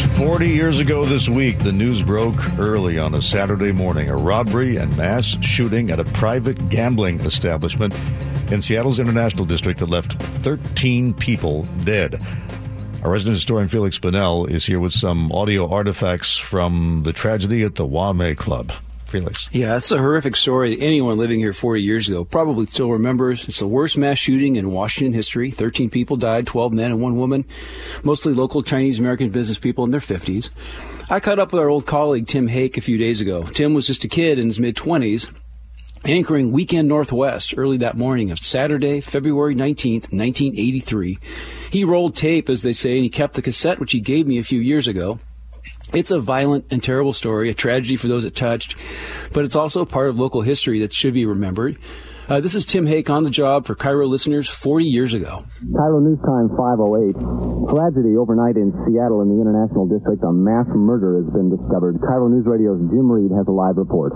40 years ago this week, the news broke early on a Saturday morning. A robbery and mass shooting at a private gambling establishment in Seattle's International District that left 13 people dead. Our resident historian Feliks Banel is here with some audio artifacts from the tragedy at the Wah-Mee Club. Feliks. Yeah, it's a horrific story anyone living here 40 years ago probably still remembers. It's the worst mass shooting in Washington history. 13 people died, 12 men and one woman, mostly local Chinese American business people in their 50s. I caught up with our old colleague Tim Haeck a few days ago. Tim was just a kid in his mid 20s, anchoring Weekend Northwest early that morning of Saturday, February 19th, 1983. He rolled tape, as they say, and he kept the cassette, which he gave me a few years ago. It's a violent and terrible story, a tragedy for those it touched, but it's also part of local history that should be remembered. Uh, this is Tim Haeck on the job for KIRO listeners 40 years ago. KIRO News Time 508. Tragedy overnight in Seattle in the International District. A mass murder has been discovered. KIRO News Radio's Jim Reed has a live report.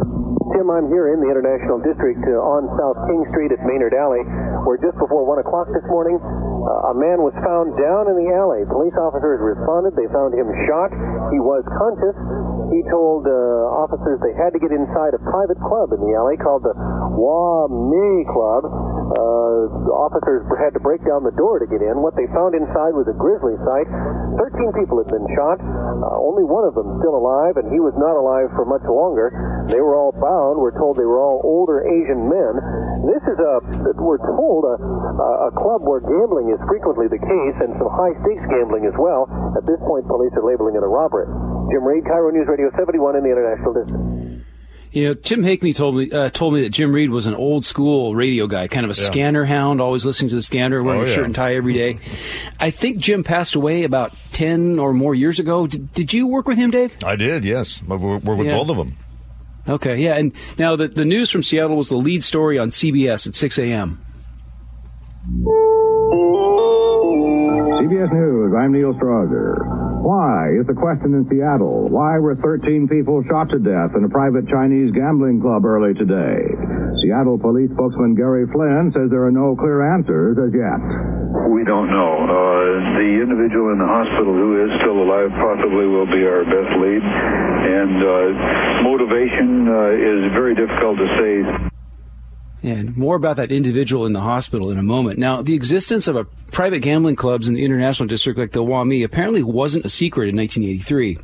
Tim, I'm here in the International District uh, on South King Street at Maynard Alley, where just before 1 o'clock this morning, a man was found down in the alley. Police officers responded. They found him shot. He was conscious. He told uh, officers they had to get inside a private club in the alley called the Wah-Mee Club. Uh, officers had to break down the door to get in. What they found inside was a grisly sight. Thirteen people had been shot. Uh, only one of them still alive, and he was not alive for much longer. They were all bound. We're told they were all older Asian men. This is a, we're told, a, a club where gambling is frequently the case, and some high stakes gambling as well. At this point, police are labeling it a robbery. Jim Reed, KIRO News Radio 71 in the International District. You know, Tim Hakney told me uh, told me that Jim Reed was an old school radio guy, kind of a yeah. scanner hound, always listening to the scanner, wearing oh, a shirt and tie every day. I think Jim passed away about ten or more years ago. Did, did you work with him, Dave? I did. Yes, we're, we're with yeah. both of them. Okay, yeah, and now the the news from Seattle was the lead story on CBS at six a.m. CBS News. I'm Neil Strawser. Why is the question in Seattle? Why were 13 people shot to death in a private Chinese gambling club early today? Seattle police spokesman Gary Flynn says there are no clear answers as yet. We don't know. Uh, the individual in the hospital who is still alive possibly will be our best lead. And uh, motivation uh, is very difficult to say. And more about that individual in the hospital in a moment. Now, the existence of a private gambling clubs in the international district like the Wah-Mee apparently wasn't a secret in 1983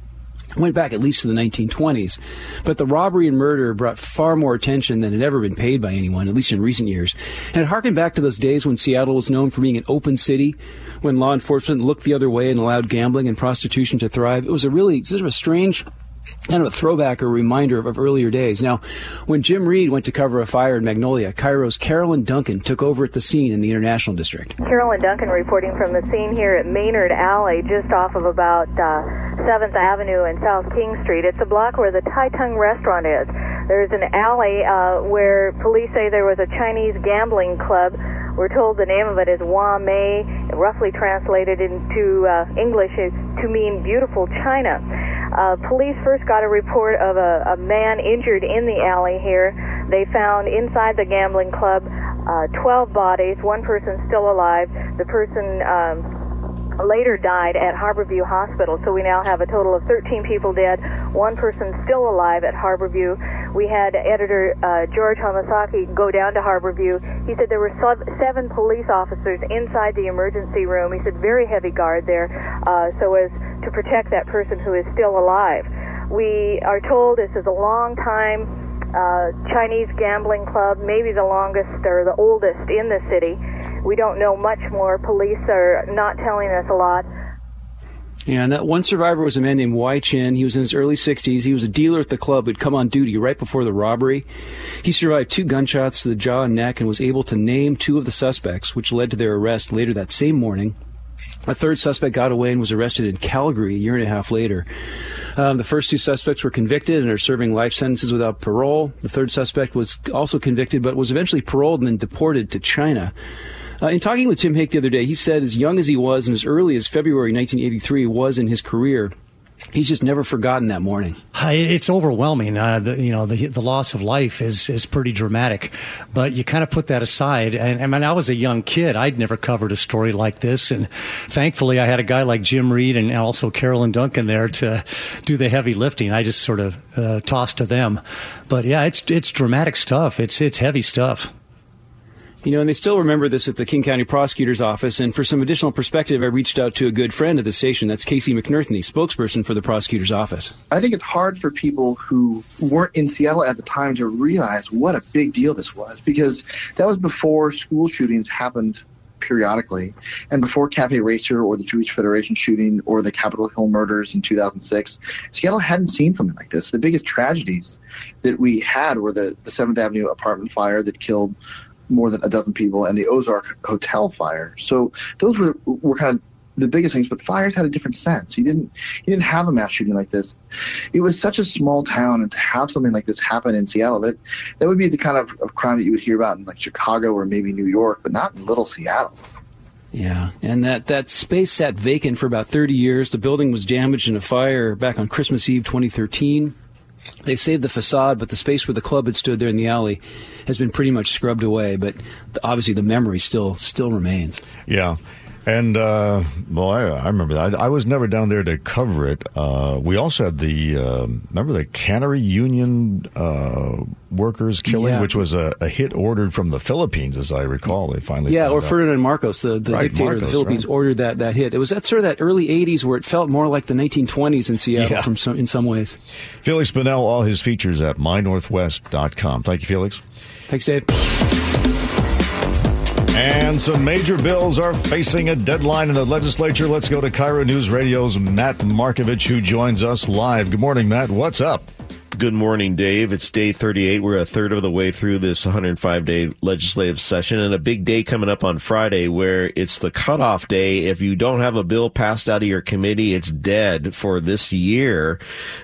went back at least to the 1920s. But the robbery and murder brought far more attention than had ever been paid by anyone, at least in recent years. And it harkened back to those days when Seattle was known for being an open city, when law enforcement looked the other way and allowed gambling and prostitution to thrive. It was a really sort of a strange kind of a throwback or reminder of, of, earlier days. Now, when Jim Reed went to cover a fire in Magnolia, KIRO's Carolyn Duncan took over at the scene in the International District. Carolyn Duncan reporting from the scene here at Maynard Alley, just off of about uh, 7th Avenue and South King Street. It's a block where the Tai Tung restaurant is. There's an alley uh, where police say there was a Chinese gambling club. We're told the name of it is Wah-Mee, roughly translated into uh, English to mean beautiful China. Uh, police first got a report of a, a man injured in the alley here. They found inside the gambling club uh, 12 bodies, one person still alive. The person um, later died at Harborview Hospital. So we now have a total of 13 people dead, one person still alive at Harborview. We had editor uh, George Hamasaki go down to Harborview. He said there were seven police officers inside the emergency room. He said very heavy guard there, uh, so as to protect that person who is still alive. We are told this is a long time uh, Chinese gambling club, maybe the longest or the oldest in the city. We don't know much more. Police are not telling us a lot. Yeah, and that one survivor was a man named Wai Chin. He was in his early 60s. He was a dealer at the club who'd come on duty right before the robbery. He survived two gunshots to the jaw and neck and was able to name two of the suspects, which led to their arrest later that same morning. A third suspect got away and was arrested in Calgary a year and a half later. Um, the first two suspects were convicted and are serving life sentences without parole. The third suspect was also convicted but was eventually paroled and then deported to China. Uh, in talking with Tim Haeck the other day, he said as young as he was and as early as February 1983 was in his career, he's just never forgotten that morning. It's overwhelming. Uh, the, you know, the the loss of life is is pretty dramatic, but you kind of put that aside. And, and when I was a young kid, I'd never covered a story like this, and thankfully, I had a guy like Jim Reed and also Carolyn Duncan there to do the heavy lifting. I just sort of uh, tossed to them. But yeah, it's it's dramatic stuff. It's it's heavy stuff. You know, and they still remember this at the King County Prosecutor's Office. And for some additional perspective, I reached out to a good friend of the station. That's Casey McNerthney, spokesperson for the Prosecutor's Office. I think it's hard for people who weren't in Seattle at the time to realize what a big deal this was because that was before school shootings happened periodically. And before Cafe Racer or the Jewish Federation shooting or the Capitol Hill murders in 2006, Seattle hadn't seen something like this. The biggest tragedies that we had were the, the 7th Avenue apartment fire that killed more than a dozen people, and the Ozark Hotel fire. So those were were kind of the biggest things, but fires had a different sense. He didn't you didn't have a mass shooting like this. It was such a small town, and to have something like this happen in Seattle, that that would be the kind of, of crime that you would hear about in like Chicago or maybe New York, but not in little Seattle. Yeah, and that, that space sat vacant for about 30 years. The building was damaged in a fire back on Christmas Eve 2013. They saved the facade, but the space where the club had stood there in the alley has been pretty much scrubbed away. But obviously, the memory still still remains. Yeah. And uh, well, I, I remember that. I, I, was never down there to cover it. Uh, we also had the uh, remember the Cannery Union uh, workers killing, yeah. which was a, a, hit ordered from the Philippines, as I recall. They finally yeah, or out. Ferdinand Marcos, the, the right, dictator Marcos, of the Philippines, right. ordered that that hit. It was that sort of that early '80s where it felt more like the 1920s in Seattle, Yeah. from some, in some ways. Feliks Banel, all his features at mynorthwest.com. Thank you, Feliks. Thanks, Dave. And some major bills are facing a deadline in the legislature. Let's go to KIRO News Radio's Matt Markovich, who joins us live. Good morning, Matt. What's up? Good morning, Dave. It's day 38. We're a third of the way through this 105 day legislative session and a big day coming up on Friday where it's the cutoff day. If you don't have a bill passed out of your committee, it's dead for this year.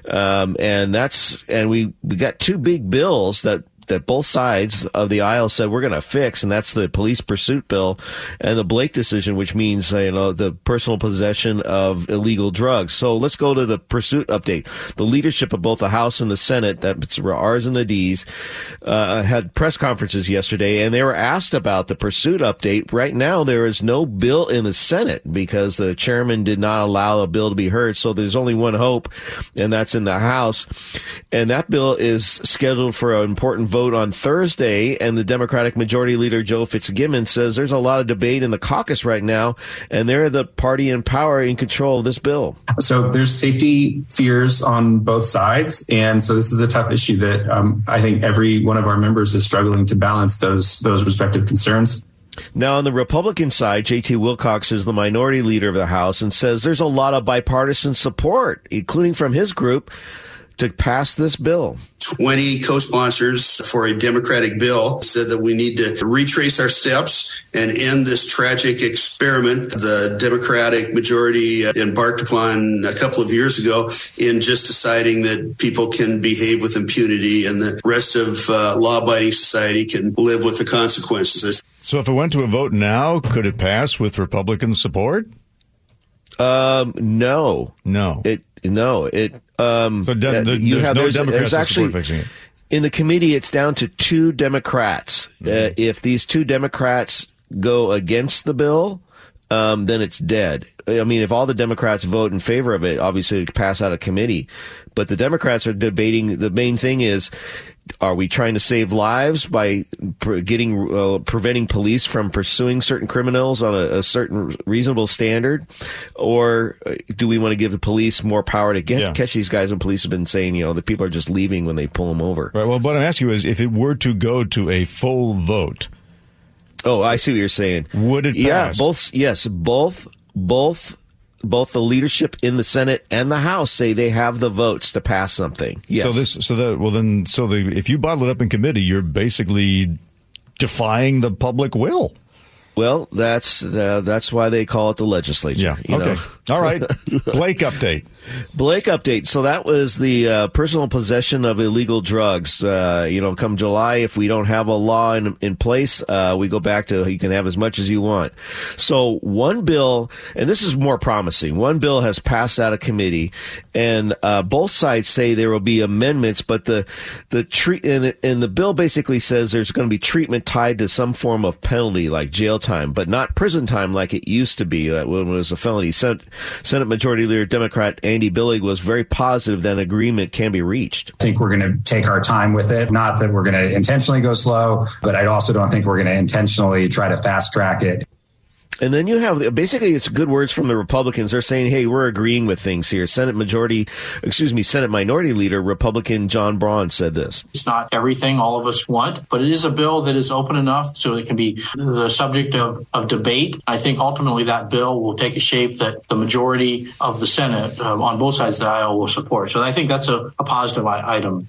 Um, and that's, and we, we got two big bills that that both sides of the aisle said we're going to fix, and that's the police pursuit bill and the Blake decision, which means you know the personal possession of illegal drugs. So let's go to the pursuit update. The leadership of both the House and the Senate, that's R's and the D's, uh, had press conferences yesterday, and they were asked about the pursuit update. Right now, there is no bill in the Senate because the chairman did not allow a bill to be heard. So there's only one hope, and that's in the House, and that bill is scheduled for an important vote on Thursday, and the Democratic Majority Leader Joe Fitzgibbon says there's a lot of debate in the caucus right now, and they're the party in power in control of this bill. So there's safety fears on both sides, and so this is a tough issue that um, I think every one of our members is struggling to balance those those respective concerns. Now, on the Republican side, JT Wilcox is the minority leader of the House and says there's a lot of bipartisan support, including from his group, to pass this bill. 20 co-sponsors for a Democratic bill said that we need to retrace our steps and end this tragic experiment the Democratic majority embarked upon a couple of years ago in just deciding that people can behave with impunity and the rest of uh, law-abiding society can live with the consequences. So, if it went to a vote now, could it pass with Republican support? Um, no, no, it no it. Um, So de- uh, there- you there's have- no there's- Democrats there's actually support fixing it. in the committee. It's down to two Democrats. Uh, Mm-hmm. if these two Democrats go against the bill, um, then it's dead. I mean, if all the Democrats vote in favor of it, obviously it could pass out of committee. But the Democrats are debating. The main thing is, are we trying to save lives by getting uh, preventing police from pursuing certain criminals on a, a certain reasonable standard, or uh, do we want to give the police more power to get Yeah. catch these guys? And police have been saying, you know, the people are just leaving when they pull them over. Right. Well, what I'm asking you is, if it were to go to a full vote, Oh, I see what you're saying. Would it Yeah, pass? both. Yes, both. Both. Both the leadership in the Senate and the House say they have the votes to pass something. Yes. so this, so that, well, then, so the if you bottle it up in committee, you're basically defying the public will. Well, that's uh, that's why they call it the legislature. Yeah. okay. know? All right. Blake update. Blake update. So that was the uh, personal possession of illegal drugs. Uh, you know, come July, if we don't have a law in, in place, uh, we go back to you can have as much as you want. So one bill, and this is more promising. One bill has passed out of committee, and uh, both sides say there will be amendments, but the the treat and, and the bill basically says there's going to be treatment tied to some form of penalty like jail time, but not prison time like it used to be uh, when it was a felony. Senate, Senate Majority Leader Democrat Andy Billig was very positive that an agreement can be reached. I think we're going to take our time with it. Not that we're going to intentionally go slow, but I also don't think we're going to intentionally try to fast track it. And then you have basically it's good words from the Republicans. They're saying, "Hey, we're agreeing with things here." Senate Majority, excuse me, Senate Minority Leader Republican John Braun said this. It's not everything all of us want, but it is a bill that is open enough so it can be the subject of, of debate. I think ultimately that bill will take a shape that the majority of the Senate um, on both sides of the aisle will support. So I think that's a, a positive item.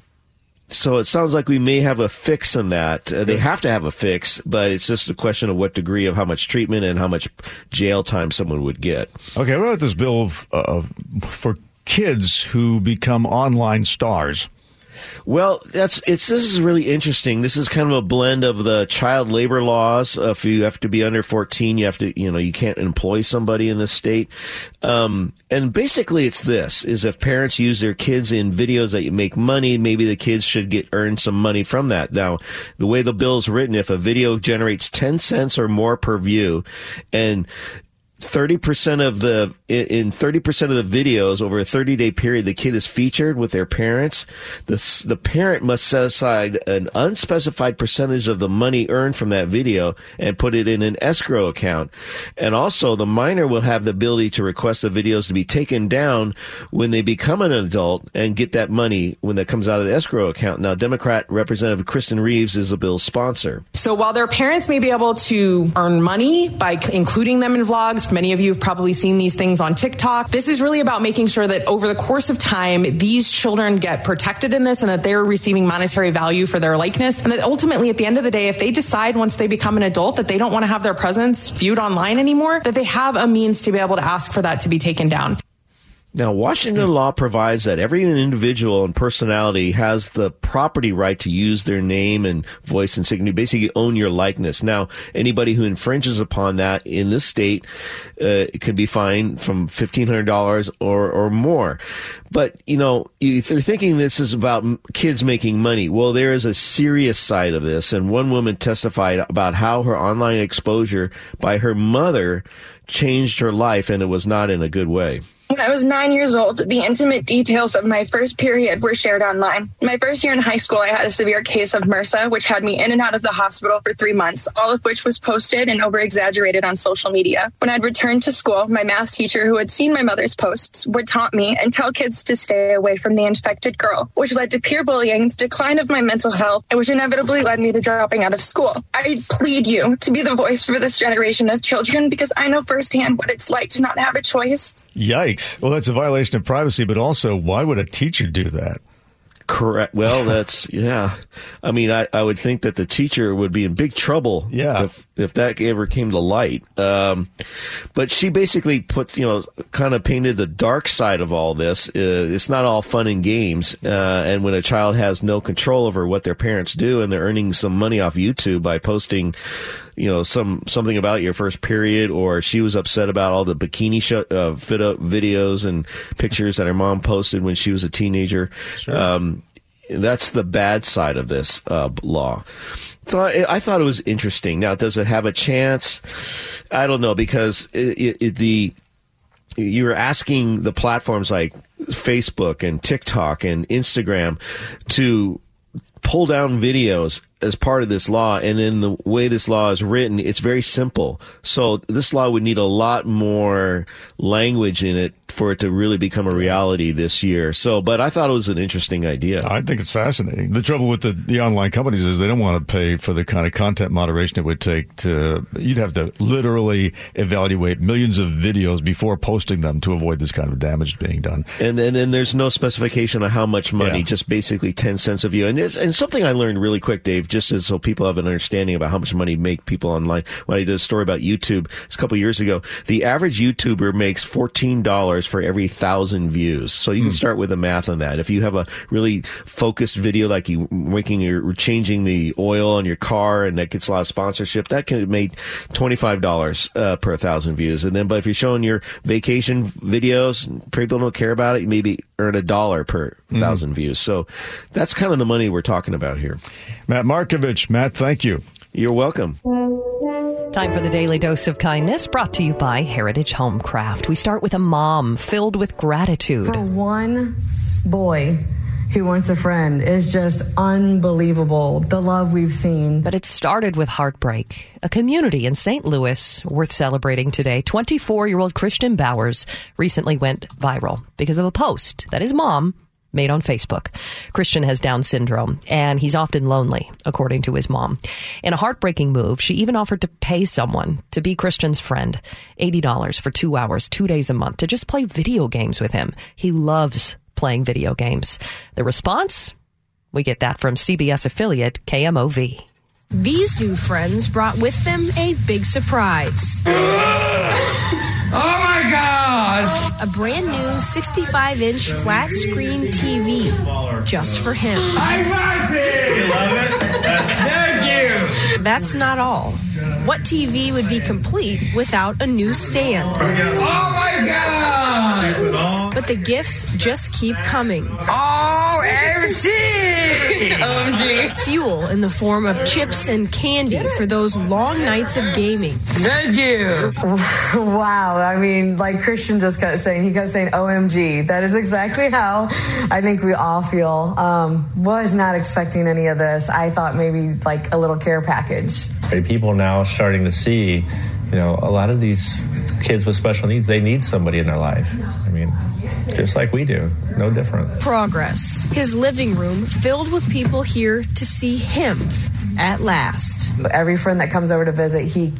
So it sounds like we may have a fix on that. Uh, they have to have a fix, but it's just a question of what degree of how much treatment and how much jail time someone would get. Okay, what about this bill of, uh, for kids who become online stars? Well, that's it's. This is really interesting. This is kind of a blend of the child labor laws. If you have to be under fourteen, you have to, you know, you can't employ somebody in this state. Um, and basically, it's this: is if parents use their kids in videos that you make money, maybe the kids should get earn some money from that. Now, the way the bill is written, if a video generates ten cents or more per view, and 30% of the in 30% of the videos over a 30 day period the kid is featured with their parents. The the parent must set aside an unspecified percentage of the money earned from that video and put it in an escrow account. And also the minor will have the ability to request the videos to be taken down when they become an adult and get that money when that comes out of the escrow account. Now democrat representative kristen reeves is the bill's sponsor. So while their parents may be able to earn money by including them in vlogs Many of you have probably seen these things on TikTok. This is really about making sure that over the course of time, these children get protected in this and that they're receiving monetary value for their likeness. And that ultimately, at the end of the day, if they decide once they become an adult that they don't want to have their presence viewed online anymore, that they have a means to be able to ask for that to be taken down. Now, Washington law provides that every individual and personality has the property right to use their name and voice and signature, basically own your likeness. Now, anybody who infringes upon that in this state uh, could be fined from $1,500 or, or more. But, you know, if they're thinking this is about kids making money, well, there is a serious side of this. And one woman testified about how her online exposure by her mother changed her life, and it was not in a good way. When I was nine years old, the intimate details of my first period were shared online. My first year in high school, I had a severe case of MRSA, which had me in and out of the hospital for three months, all of which was posted and over exaggerated on social media. When I'd returned to school, my math teacher, who had seen my mother's posts, would taunt me and tell kids to stay away from the infected girl, which led to peer bullying, decline of my mental health, and which inevitably led me to dropping out of school. I plead you to be the voice for this generation of children because I know firsthand what it's like to not have a choice. Yikes. Well, that's a violation of privacy, but also, why would a teacher do that? Correct. Well, that's yeah. I mean, I, I would think that the teacher would be in big trouble. Yeah. If if that ever came to light. Um, but she basically put you know kind of painted the dark side of all this. Uh, it's not all fun and games. Uh, and when a child has no control over what their parents do, and they're earning some money off YouTube by posting, you know, some something about your first period, or she was upset about all the bikini uh, fit up videos and pictures that her mom posted when she was a teenager. Sure. Um, that's the bad side of this uh, law. Thought, I thought it was interesting. Now, does it have a chance? I don't know because it, it, the you're asking the platforms like Facebook and TikTok and Instagram to pull down videos as part of this law and in the way this law is written it's very simple so this law would need a lot more language in it for it to really become a reality this year. So, but I thought it was an interesting idea. I think it's fascinating. The trouble with the, the online companies is they don't want to pay for the kind of content moderation it would take to, you'd have to literally evaluate millions of videos before posting them to avoid this kind of damage being done. And then, and there's no specification of how much money, yeah. just basically 10 cents a view. And, and something I learned really quick, Dave, just as so people have an understanding about how much money make people online. When I did a story about YouTube a couple years ago, the average YouTuber makes $14 for every thousand views. So you can hmm. start with the math on that. If you have a really focused video, like you making your, changing the oil on your car and that gets a lot of sponsorship, that can make $25 uh, per thousand views. And then, but if you're showing your vacation videos, people don't care about it, you maybe earn a dollar per mm-hmm. thousand views. So that's kind of the money we're talking about here. Matt Markovich. Matt, thank you. You're welcome. Time for the daily dose of kindness brought to you by Heritage Homecraft. We start with a mom filled with gratitude. For one boy who wants a friend is just unbelievable. The love we've seen. But it started with heartbreak. A community in St. Louis worth celebrating today. 24 year old Christian Bowers recently went viral because of a post that his mom made on Facebook. Christian has Down syndrome and he's often lonely, according to his mom. In a heartbreaking move, she even offered to pay someone to be Christian's friend $80 for two hours, two days a month to just play video games with him. He loves playing video games. The response? We get that from CBS affiliate KMOV. These new friends brought with them a big surprise. Oh my God! A brand new 65 inch flat screen TV just for him. I love it! You love it? Thank you! That's not all. What TV would be complete without a new stand? Oh my God! But the gifts just keep coming. OMG! OMG. Fuel in the form of chips and candy for those long nights of gaming. Thank you. wow. I mean, like Christian just kept saying, he kept saying OMG. That is exactly how I think we all feel. Um, was not expecting any of this. I thought maybe like a little care package. People now starting to see, you know, a lot of these kids with special needs, they need somebody in their life. I mean, just like we do, no different. Progress. His living room filled with people here to see him at last. Every friend that comes over to visit, he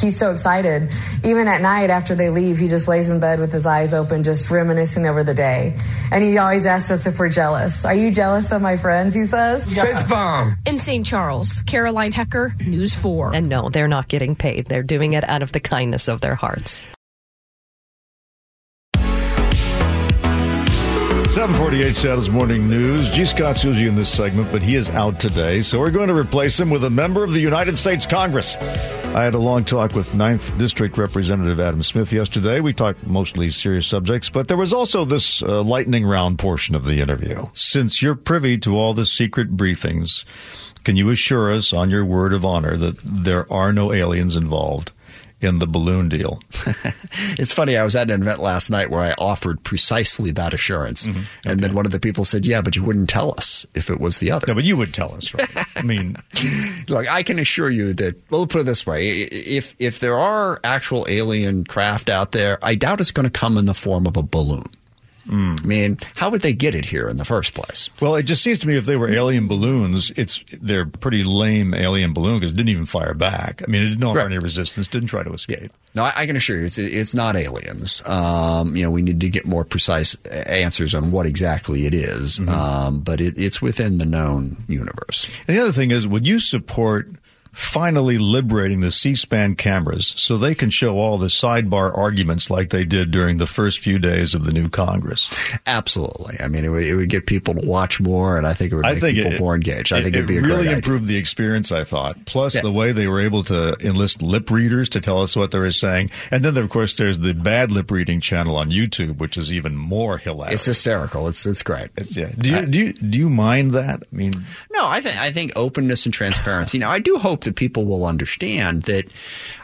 he's so excited. Even at night after they leave, he just lays in bed with his eyes open, just reminiscing over the day. And he always asks us if we're jealous. Are you jealous of my friends? He says. Fist bomb. In St. Charles, Caroline Hecker, News 4. And no, they're not getting paid. They're doing it out of the kindness of their hearts. 748 Seattle's Morning News. Gee Scott's usually in this segment, but he is out today, so we're going to replace him with a member of the United States Congress. I had a long talk with 9th District Representative Adam Smith yesterday. We talked mostly serious subjects, but there was also this uh, lightning round portion of the interview. Since you're privy to all the secret briefings, can you assure us on your word of honor that there are no aliens involved? In the balloon deal. it's funny. I was at an event last night where I offered precisely that assurance, mm-hmm. and then one of the people said, "Yeah, but you wouldn't tell us if it was the other." No, but you would tell us, right? I mean, look, I can assure you that. Well, put it this way: if if there are actual alien craft out there, I doubt it's going to come in the form of a balloon. Mm. I mean, how would they get it here in the first place? Well, it just seems to me if they were alien balloons, it's they're pretty lame alien balloon because it didn't even fire back. I mean, it didn't offer right. any resistance, didn't try to escape. No, I, I can assure you, it's it's not aliens. Um, you know, we need to get more precise answers on what exactly it is, mm-hmm. um, but it, it's within the known universe. And the other thing is, would you support? Finally liberating the C-SPAN cameras so they can show all the sidebar arguments like they did during the first few days of the new Congress. Absolutely. I mean, it would, it would get people to watch more, and I think it would make people it, more engaged. I it, think it'd be really improved idea. the experience. I thought. Plus, yeah. the way they were able to enlist lip readers to tell us what they were saying, and then of course there's the bad lip reading channel on YouTube, which is even more hilarious. It's hysterical. It's it's great. It's, yeah. Do you, do you do you mind that? I mean, no. I think I think openness and transparency. now, I do hope that people will understand that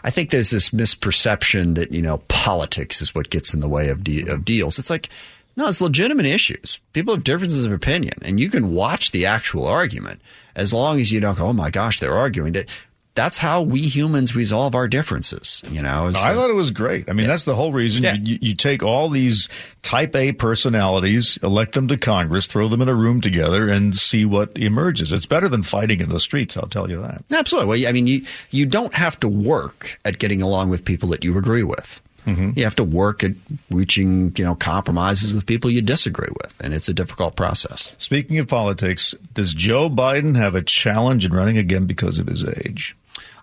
I think there's this misperception that, you know, politics is what gets in the way of, de- of deals. It's like, no, it's legitimate issues. People have differences of opinion, and you can watch the actual argument as long as you don't go, oh my gosh, they're arguing. That that's how we humans resolve our differences. You know, I thought it was great. I mean, that's the whole reason you, you take all these type A personalities, elect them to Congress, throw them in a room together, and see what emerges. It's better than fighting in the streets. I'll tell you that. Absolutely. Well, I mean, you you don't have to work at getting along with people that you agree with. Mm-hmm. You have to work at reaching, you know, compromises with people you disagree with, and it's a difficult process. Speaking of politics, does Joe Biden have a challenge in running again because of his age?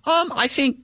Um, I think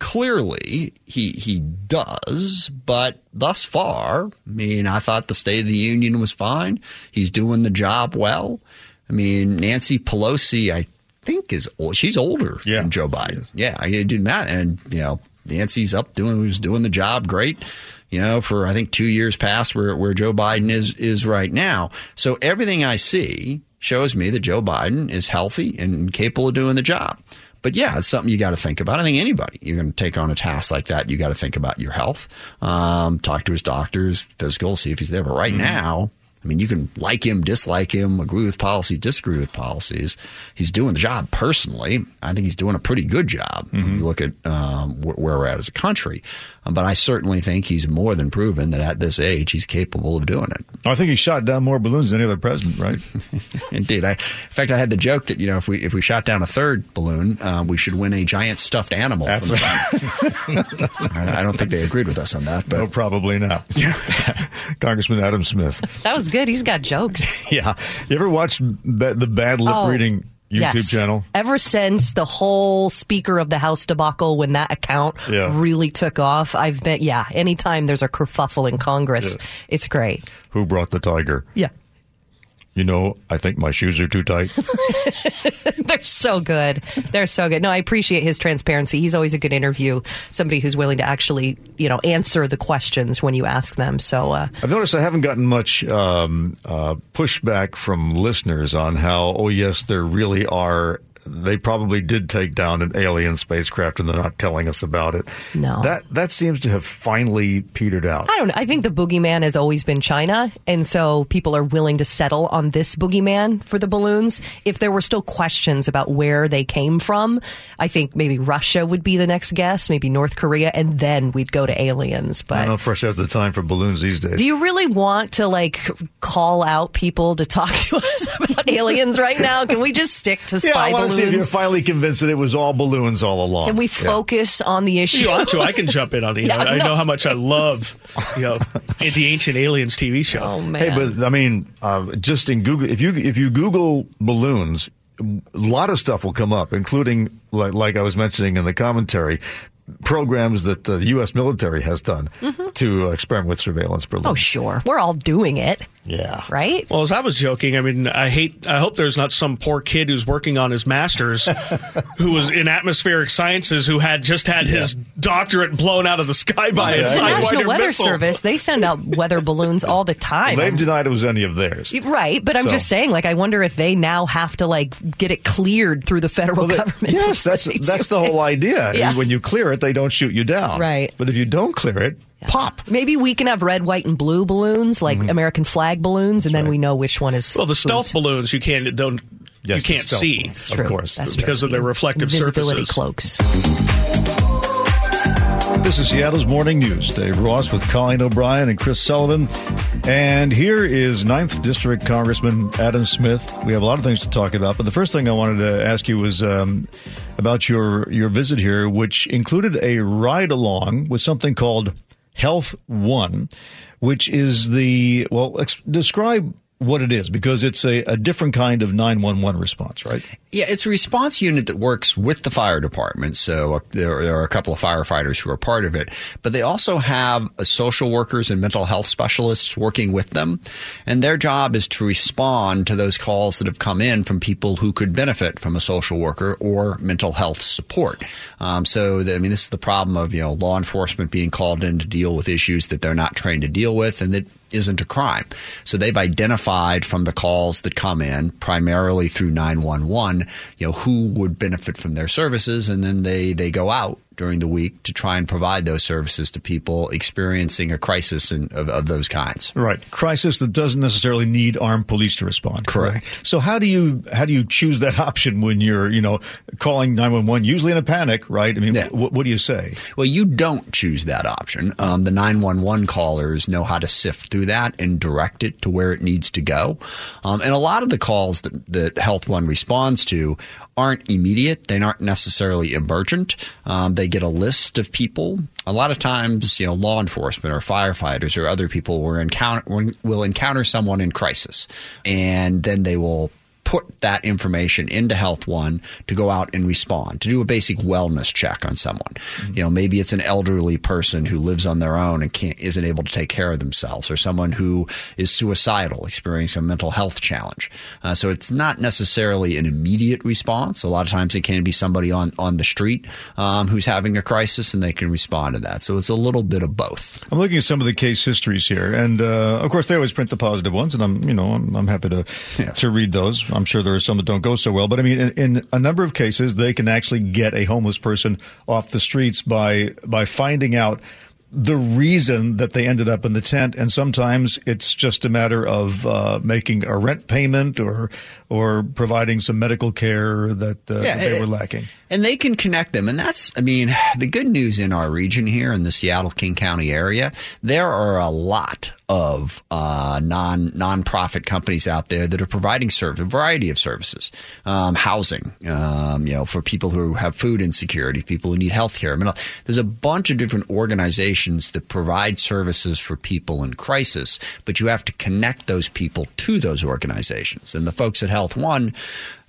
clearly he he does, but thus far, I mean, I thought the State of the Union was fine. He's doing the job well. I mean, Nancy Pelosi, I think is old. She's older than Joe Biden. Yeah, I did that, and you know, Nancy's up doing was doing the job great. You know, for I think two years past where where Joe Biden is is right now. So everything I see shows me that Joe Biden is healthy and capable of doing the job. But yeah, it's something you got to think about. I think anybody you're going to take on a task like that, you got to think about your health. Um, talk to his doctors, physical, see if he's there. But right now, I mean, you can like him, dislike him, agree with policies, disagree with policies. He's doing the job personally. I think he's doing a pretty good job. If you look at um, wh- where we're at as a country. Um, but I certainly think he's more than proven that at this age he's capable of doing it. I think he shot down more balloons than any other president, right? Indeed. I, in fact, I had the joke that you know if we if we shot down a third balloon, um, we should win a giant stuffed animal. from the- I I don't think they agreed with us on that, but no, probably not. Congressman Adam Smith. That was good. He's got jokes. Yeah. You ever watched ba- the bad lip Oh, reading YouTube yes. channel? Ever since the whole Speaker of the House debacle, when that account Yeah. really took off, I've been, yeah, anytime there's a kerfuffle in Congress, it's great. Who brought the tiger? Yeah. You know, I think my shoes are too tight. They're so good. They're so good. No, I appreciate his transparency. He's always a good interview, somebody who's willing to actually, you know, answer the questions when you ask them. So, uh, I've noticed I haven't gotten much um, uh, pushback from listeners on how, oh, yes, there really are. They probably did take down an alien spacecraft and they're not telling us about it. No. That, that seems to have finally petered out. I don't know. I think the boogeyman has always been China, and so people are willing to settle on this boogeyman for the balloons. If there were still questions about where they came from, I think maybe Russia would be the next guess, maybe North Korea, and then we'd go to aliens. But I don't know if Russia has the time for balloons these days. do you really want to like call out people to talk to us about aliens right now? Can we just stick to spy I want to see if you're finally convinced that it was all balloons all along. Can we Yeah. focus on the issue? You ought to. I can jump in on it. You know, Yeah, I no. know how much I love, you know, the Ancient Aliens TV show. Oh Hey, but I mean, uh, just in Google, if you if you Google balloons, a lot of stuff will come up, including like like I was mentioning in the commentary, programs that uh, the U.S. military has done to uh, experiment with surveillance balloons. Mm-hmm. Oh, sure. We're all doing it. Yeah. Right? Well, as I was joking, I mean, I hate, I hope there's not some poor kid who's working on his master's who was in atmospheric sciences who had just had his doctorate blown out of the sky by a The National Weather missile. Service, they send out weather balloons all the time. They've denied it was any of theirs. Right, but I'm So- just saying, like, I wonder if they now have to like get it cleared through the federal Well, they- government. yes, that's that's do the whole idea. Yeah. When you clear it, they don't shoot you down. Right. But if you don't clear it, pop. Maybe we can have red, white, and blue balloons, like Mm-hmm. American flag balloons, and then we know which one is. Well, the stealth whose- balloons you can't don't Yes, you can't see, balloons, Of true. course. That's because true. of their reflective Invisibility surfaces. cloaks. This is Seattle's Morning News. Dave Ross with Colleen O'Brien and Chris Sullivan. And here is 9th District Congressman Adam Smith. We have a lot of things to talk about, but the first thing I wanted to ask you was um, about your, your visit here, which included a ride along with something called Health One, which is the, well, ex- describe what it is because it's a, a different kind of 911 response, right? Yeah, it's a response unit that works with the fire department. So uh, there, there are a couple of firefighters who are part of it, but they also have uh, social workers and mental health specialists working with them. And their job is to respond to those calls that have come in from people who could benefit from a social worker or mental health support. Um, so, the, I mean, this is the problem of, you know, law enforcement being called in to deal with issues that they're not trained to deal with and that isn't a crime. So they've identified from the calls that come in, primarily through 911, you know, who would benefit from their services, and then they, they go out during the week to try and provide those services to people experiencing a crisis in, of, of those kinds. Right, crisis that doesn't necessarily need armed police to respond. Correct. So how do you how do you choose that option when you're you know calling nine one one usually in a panic, right? I mean, Yeah. what, what do you say? Well, you don't choose that option. Um, the 911 callers know how to sift through that and direct it to where it needs to go. Um, and a lot of the calls that, that Health One responds to aren't immediate. They aren't necessarily emergent. Um, they get a list of people. A lot of times, you know, law enforcement or firefighters or other people will encounter will encounter someone in crisis, and then they will put that information into Health One to go out and respond, to do a basic wellness check on someone. You know, maybe it's an elderly person who lives on their own and can't isn't able to take care of themselves, or someone who is suicidal, experiencing a mental health challenge. Uh, so it's not necessarily an immediate response. A lot of times it can be somebody on on the street um, who's having a crisis, and they can respond to that. So it's a little bit of both. I'm looking at some of the case histories here, and uh, of course they always print the positive ones, and I'm you know I'm, I'm happy to to read those. I'm sure there are some that don't go so well, but I mean, in, in a number of cases, they can actually get a homeless person off the streets by by finding out the reason that they ended up in the tent, and sometimes it's just a matter of uh, making a rent payment or or providing some medical care that, uh, Yeah, that they were lacking. And they can connect them. And that's, I mean, the good news in our region here in the Seattle King County area, there are a lot of uh, non nonprofit companies out there that are providing a variety of services, um, housing, um, you know, for people who have food insecurity, people who need health care. I mean, there's a bunch of different organizations that provide services for people in crisis, but you have to connect those people to those organizations. And the folks at Health One,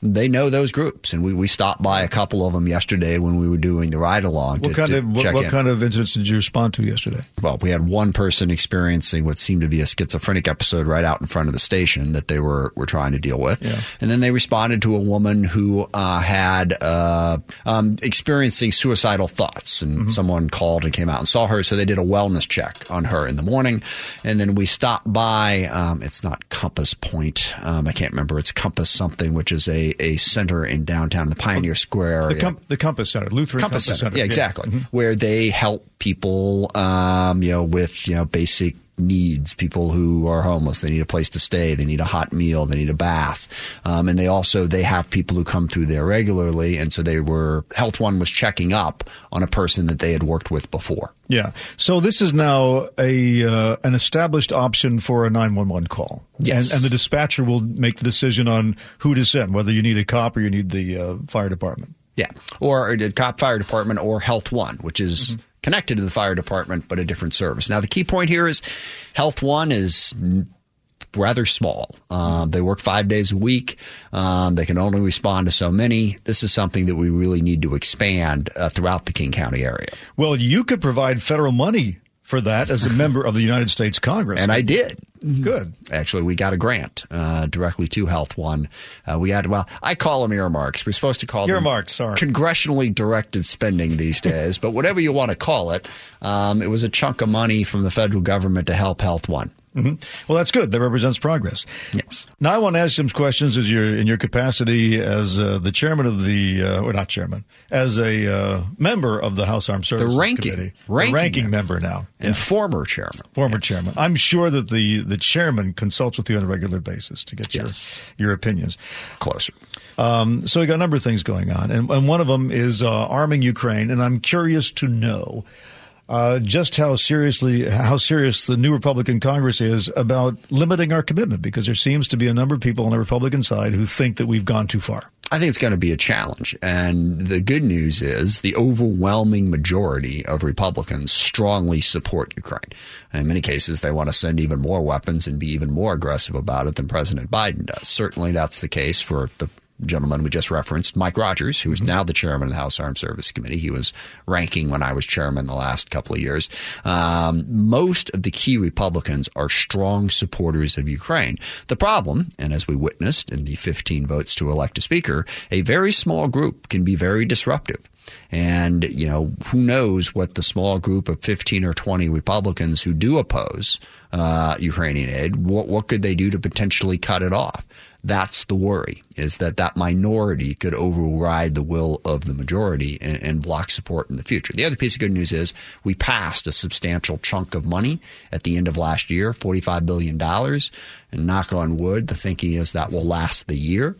they know those groups, and we, we stopped by a couple of them yesterday when we were doing the ride along. What to, kind to of what, check what in. kind of incidents did you respond to yesterday? Well, we had one person experiencing what seemed to be a schizophrenic episode right out in front of the station that they were, were trying to deal with. And then they responded to a woman who uh, had uh, um, experiencing suicidal thoughts. And someone called and came out and saw her. So they did a wellness check on her in the morning. And then we stopped by, um, it's not Compass Point. Um, I can't remember. It's Compass something, which is a, a center in downtown, the Pioneer Square area. The, com- the Compass Center, Lutheran Compass, Compass, Center. Yeah, exactly. Where they help people, um, you know, with you know basic needs. People who are homeless, they need a place to stay, they need a hot meal, they need a bath, um, and they also they have people who come through there regularly. And so they were Health One was checking up on a person that they had worked with before. Yeah. So this is now a uh, an established option for a 911 call. Yes. And, and the dispatcher will make the decision on who to send, whether you need a cop or you need the uh, fire department. Yeah, or the cop fire department or Health One, which is connected to the fire department but a different service. Now, the key point here is Health One is rather small. Um, they work five days a week. Um, they can only respond to so many. This is something that we really need to expand uh, throughout the King County area. Well, you could provide federal money for that as a member of the United States Congress. And I did. Good. Actually, we got a grant uh, directly to Health One. Uh, we had, well, I call them earmarks. We're supposed to call Earmarked, them sorry. congressionally directed spending these days, but whatever you want to call it, um, it was a chunk of money from the federal government to help Health One. Hmm Well, that's good. That represents progress. Yes. Now I want to ask you some questions as your in your capacity as uh, the chairman of the, uh, or not chairman, as a uh, member of the House Armed Services ranking- Committee, ranking the ranking member, now, And former chairman. former chairman. I'm sure that the the chairman consults with you on a regular basis to get your your opinions. Closer. Um, so we got a number of things going on, and, and one of them is uh, arming Ukraine. And I'm curious to know uh, just how seriously how serious the new Republican Congress is about limiting our commitment, because there seems to be a number of people on the Republican side who think that we've gone too far. I think it's going to be a challenge. And the good news is the overwhelming majority of Republicans strongly support Ukraine. In many cases, they want to send even more weapons and be even more aggressive about it than President Biden does. Certainly that's the case for the gentleman we just referenced, Mike Rogers, who is now the chairman of the House Armed Service Committee. He was ranking when I was chairman the last couple of years. Um, most of the key Republicans are strong supporters of Ukraine. The problem, and as we witnessed in the 15 votes to elect a speaker, a very small group can be very disruptive. And, you know, who knows what the small group of 15 or 20 Republicans who do oppose uh, Ukrainian aid, what, what could they do to potentially cut it off? That's the worry, is that that minority could override the will of the majority and, and block support in the future. The other piece of good news is we passed a substantial chunk of money at the end of last year, $45 billion. And knock on wood, the thinking is that will last the year.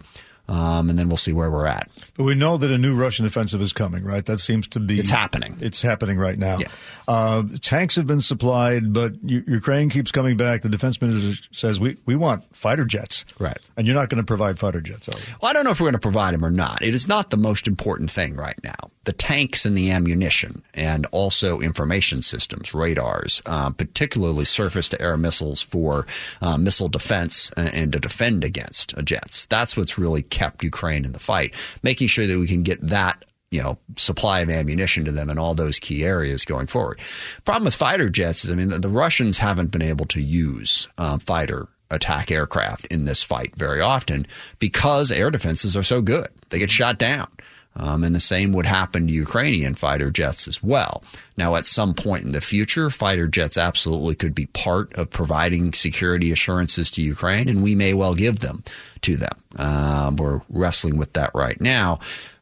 Um, and then we'll see where we're at. But we know that a new Russian offensive is coming, right? That seems to be. It's happening. It's happening right now. Uh, tanks have been supplied, but U- Ukraine keeps coming back. The defense minister says, we, we want fighter jets. Right. And you're not going to provide fighter jets, are you? Well, I don't know if we're going to provide them or not. It is not the most important thing right now. The tanks and the ammunition, and also information systems, radars, uh, particularly surface to air missiles for uh, missile defense and, and to defend against uh, jets. That's what's really kept Ukraine in the fight. Making sure that we can get that you know, supply of ammunition to them in all those key areas going forward. Problem with fighter jets is, I mean, the, the Russians haven't been able to use uh, fighter attack aircraft in this fight very often because air defenses are so good. They get shot down. Um, and the same would happen to Ukrainian fighter jets as well. Now, at some point in the future, fighter jets absolutely could be part of providing security assurances to Ukraine, and we may well give them to them. Um, we're wrestling with that right now,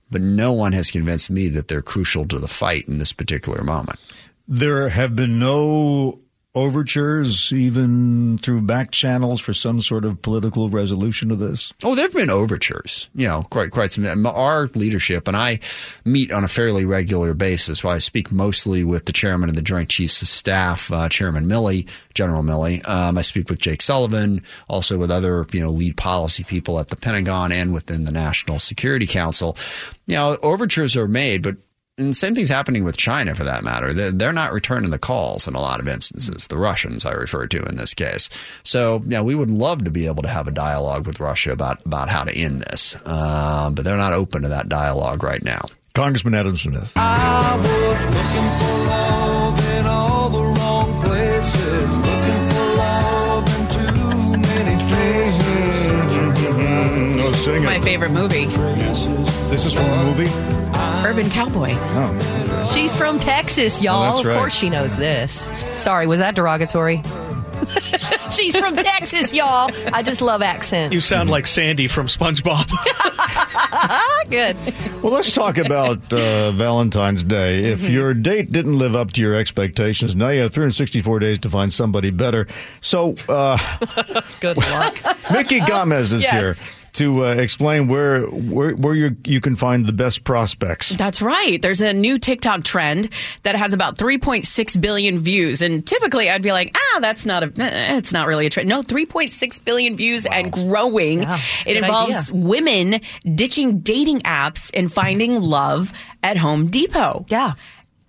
but no one has convinced me that they're crucial to the fight in this particular moment. There have been no overtures, even through back channels, for some sort of political resolution to this? Oh, there have been overtures. You know, quite quite some. Our leadership and I meet on a fairly regular basis. While I speak mostly with the chairman of the Joint Chiefs of Staff, uh, Chairman Milley, General Milley. Um, I speak with Jake Sullivan, also with other you know lead policy people at the Pentagon and within the National Security Council. You know, overtures are made, but and the same thing's happening with China for that matter. They're, they're not returning the calls in a lot of instances. The Russians, I refer to in this case. So, yeah, we would love to be able to have a dialogue with Russia about, about how to end this. Um, but they're not open to that dialogue right now. Congressman Adam Smith. I was looking for love in all the wrong places, looking for love in too many places. No, sing My favorite movie, This is from a movie? Urban Cowboy. Oh. She's from Texas, y'all. Oh, that's right. Of course she knows this. Sorry, was that derogatory? She's from Texas, y'all. I just love accents. You sound like Sandy from SpongeBob. Good. Well, let's talk about uh, Valentine's Day. If Mm-hmm. your date didn't live up to your expectations, now you have 364 days to find somebody better. So, uh, Good luck. Mickey Gomez is Yes. here to uh, explain where where, where you you can find the best prospects. That's right. There's a new TikTok trend that has about 3.6 billion views, and typically I'd be like, ah, that's not a, eh, it's not really a trend. No, 3.6 billion views and growing. Yeah, it involves idea. women ditching dating apps and finding love at Home Depot. Yeah.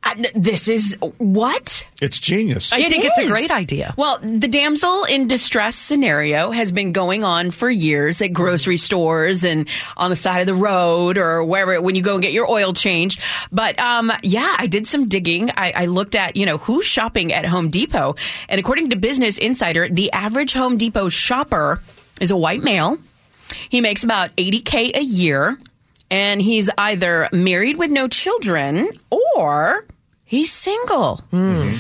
Uh, this is what? It's genius. I think it's a great idea. Well, the damsel in distress scenario has been going on for years at grocery stores and on the side of the road or wherever when you go and get your oil changed. But um, yeah, I did some digging. I, I looked at you know who's shopping at Home Depot, and according to Business Insider, the average Home Depot shopper is a white male. He makes about 80k a year, and he's either married with no children or he's single.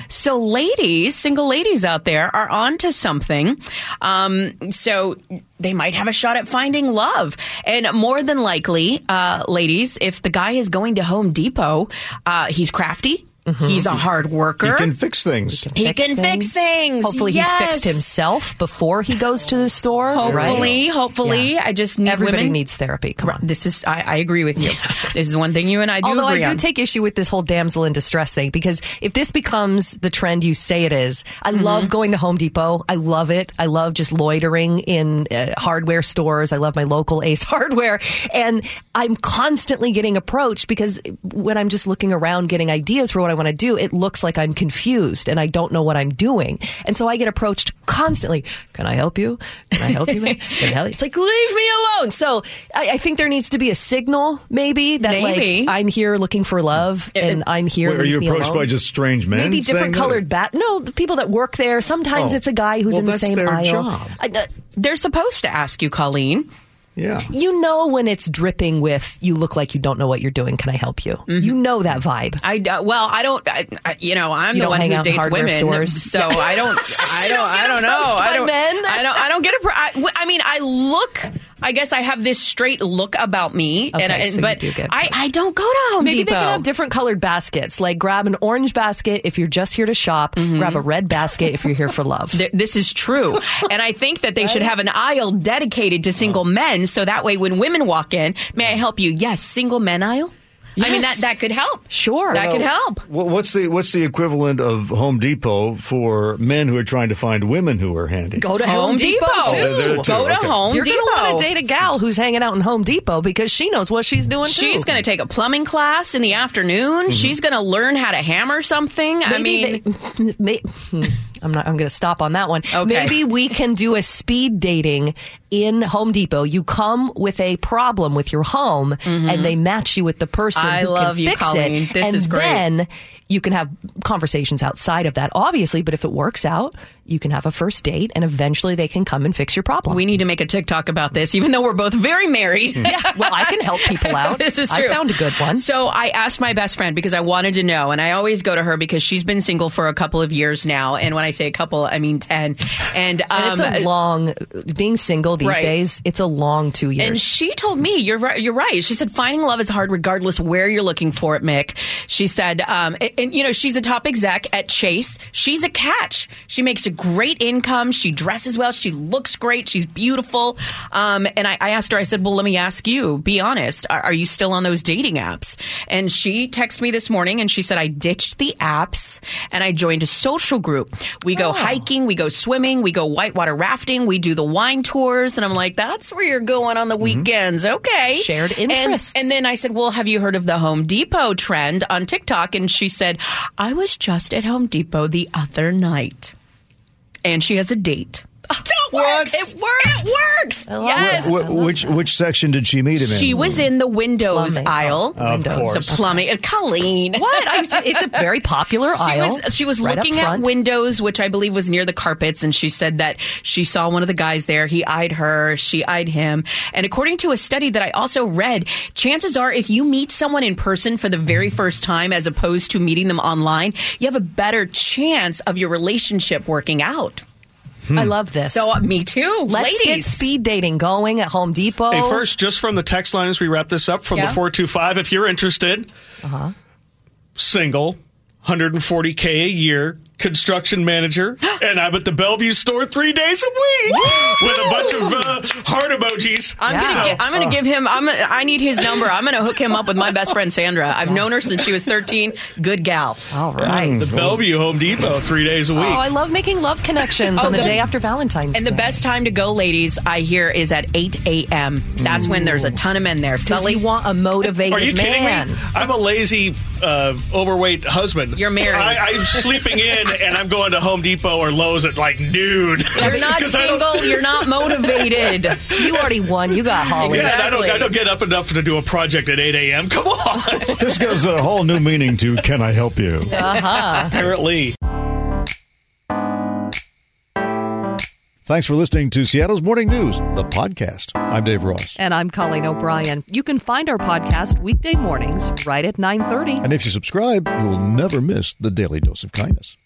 So, ladies, single ladies out there are onto something. Um, so they might have a shot at finding love, and more than likely, uh, ladies, if the guy is going to Home Depot, uh, he's crafty. He's a hard worker. He can fix things. He can fix things. Hopefully, he's fixed himself before he goes to the store. Hopefully, right? hopefully, I just need Everybody women. needs therapy. Come on. This is. I, I agree with you. this is one thing you and I do Although I do on. take issue with this whole damsel in distress thing because if this becomes the trend you say it is, I Mm-hmm. love going to Home Depot. I love it. I love just loitering in uh, hardware stores. I love my local Ace Hardware, and I'm constantly getting approached because when I'm just looking around getting ideas for what I want to do, it looks like I'm confused and I don't know what I'm doing, and so I get approached constantly. Can I help you? Can I help you? man? Can I help you? It's like leave me alone. So I, I think there needs to be a signal, maybe that Maybe. like I'm here looking for love, and I'm here. Wait, are you me approached alone. by just strange men? Maybe different colored bat. No, the people that work there. Sometimes Oh. it's a guy who's Well, in the same their aisle. job. I- uh, They're supposed to ask you, Colleen. Yeah. You know when it's dripping with "you look like you don't know what you're doing. Can I help you?" You know that vibe. I uh, well, I don't. I, I- you know, I'm You the don't one hang who out in dates hardware women, stores. so Yeah. I don't. I don't. I don't know. I don't. men. I don't. I don't get a. I, I mean, I look. I guess I have this straight look about me, Okay, and, I, so you but I, I don't go to Home Maybe Depot. they can have different colored baskets. Like grab an orange basket if you're just here to shop. Mm-hmm. Grab a red basket if you're here for love. Th- This is true. and I think that they should have an aisle dedicated to single men so that way when women walk in, may I help you? Yes, single men aisle. I mean that that could help. Sure. That could help. What's the what's the equivalent of Home Depot for men who are trying to find women who are handy? Go to Home, Home Depot. Depot. too. Oh, there too, Go to okay. Home You're Depot. gonna want to date a gal who's hanging out in Home Depot because she knows what she's doing. She's too. going to take a plumbing class in the afternoon. She's going to learn how to hammer something. I mean, they- may- hmm, I'm not. I'm going to stop on that one. Okay. Maybe we can do a speed dating in Home Depot. You come with a problem with your home, and they match you with the person Mm-hmm. I who love can you, fix Colleen. it. This and is great. Then you can have conversations outside of that, obviously. But if it works out, you can have a first date, and eventually they can come and fix your problem. we need to make a TikTok about this, even though we're both very married. yeah. Well, I can help people out. this is I found a good one. So I asked my best friend because I wanted to know, and I always go to her because she's been single for a couple of years now. And when I say a couple, I mean ten. And, um, And it's a long being single these Right. days. It's a long two years. And she told me, "You're right. You're right." She said, "Finding love is hard, regardless where you're looking for it." Mick, she said, um, and, you know, she's a top exec at Chase. She's a catch. She makes a great income. She dresses well. She looks great. She's beautiful. Um, and I, I asked her. I said, "Well, let me ask you. Be honest. Are, are you still on those dating apps?" And she texted me this morning, and she said, "I ditched the apps and I joined a social group. We go hiking, we go swimming, we go whitewater rafting, we do the wine tours." And I'm like, "That's where you're going on the weekends, okay?" Shared And- interests. And, then I said, "Well, have you heard of the Home Depot trend on TikTok?" And she said, "I was just at Home Depot the other night." And she has a date. It works. It works. It works. Yes. Wh- wh- which which section did she meet him in? She was in the windows Plumbing. aisle. Of course. The plumbing. Uh, Colleen. What? I, it's a very popular She aisle. was, she was right looking at windows, which I believe was near the carpets, and she said that she saw one of the guys there. He eyed her, she eyed him. And according to a study that I also read, chances are if you meet someone in person for the very first time as opposed to meeting them online, you have a better chance of your relationship working out. I love this. So, uh, me too. Let's get speed dating going at Home Depot. Hey, first, just from the text line as we wrap this up from Yeah. the 425, if you're interested, Uh-huh. single, 140K a year, construction manager, and I'm at the Bellevue store three days a week with a bunch of uh, heart emojis. I'm So- gonna, gi- I'm gonna uh, give him. I'm. Gonna, I need his number. I'm gonna hook him up with my best friend Sandra. I've known her since she was 13. Good gal. All mm. right. the Bellevue Home Depot three days a week. Oh, I love making love connections Oh, on the the- day after Valentine's Day. And the best time to go, ladies, I hear, is at 8 a.m. That's when there's a mm. ton of men there. Because Sully, you want a motivated Are you kidding man. me? I'm a lazy, uh, overweight husband. You're married. I, I'm sleeping in, and I'm going to Home Depot or Lowe's at like noon. you're not 'Cause I don't- single. You're not motivated. You already won. You got Holly. Yeah, and I don't, I don't get up enough to do a project at 8 a.m. Come on. This gives a whole new meaning to "Can I help you?" Uh-huh. Apparently. Thanks for listening to Seattle's Morning News, the podcast. I'm Dave Ross. And I'm Colleen O'Brien. You can find our podcast weekday mornings right at 9:30. And if you subscribe, you'll never miss the daily dose of kindness.